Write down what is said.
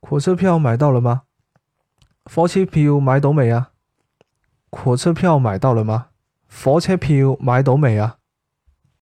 火车票买到了吗？火车票买到没啊？火车票买到了吗？火车票买到没啊？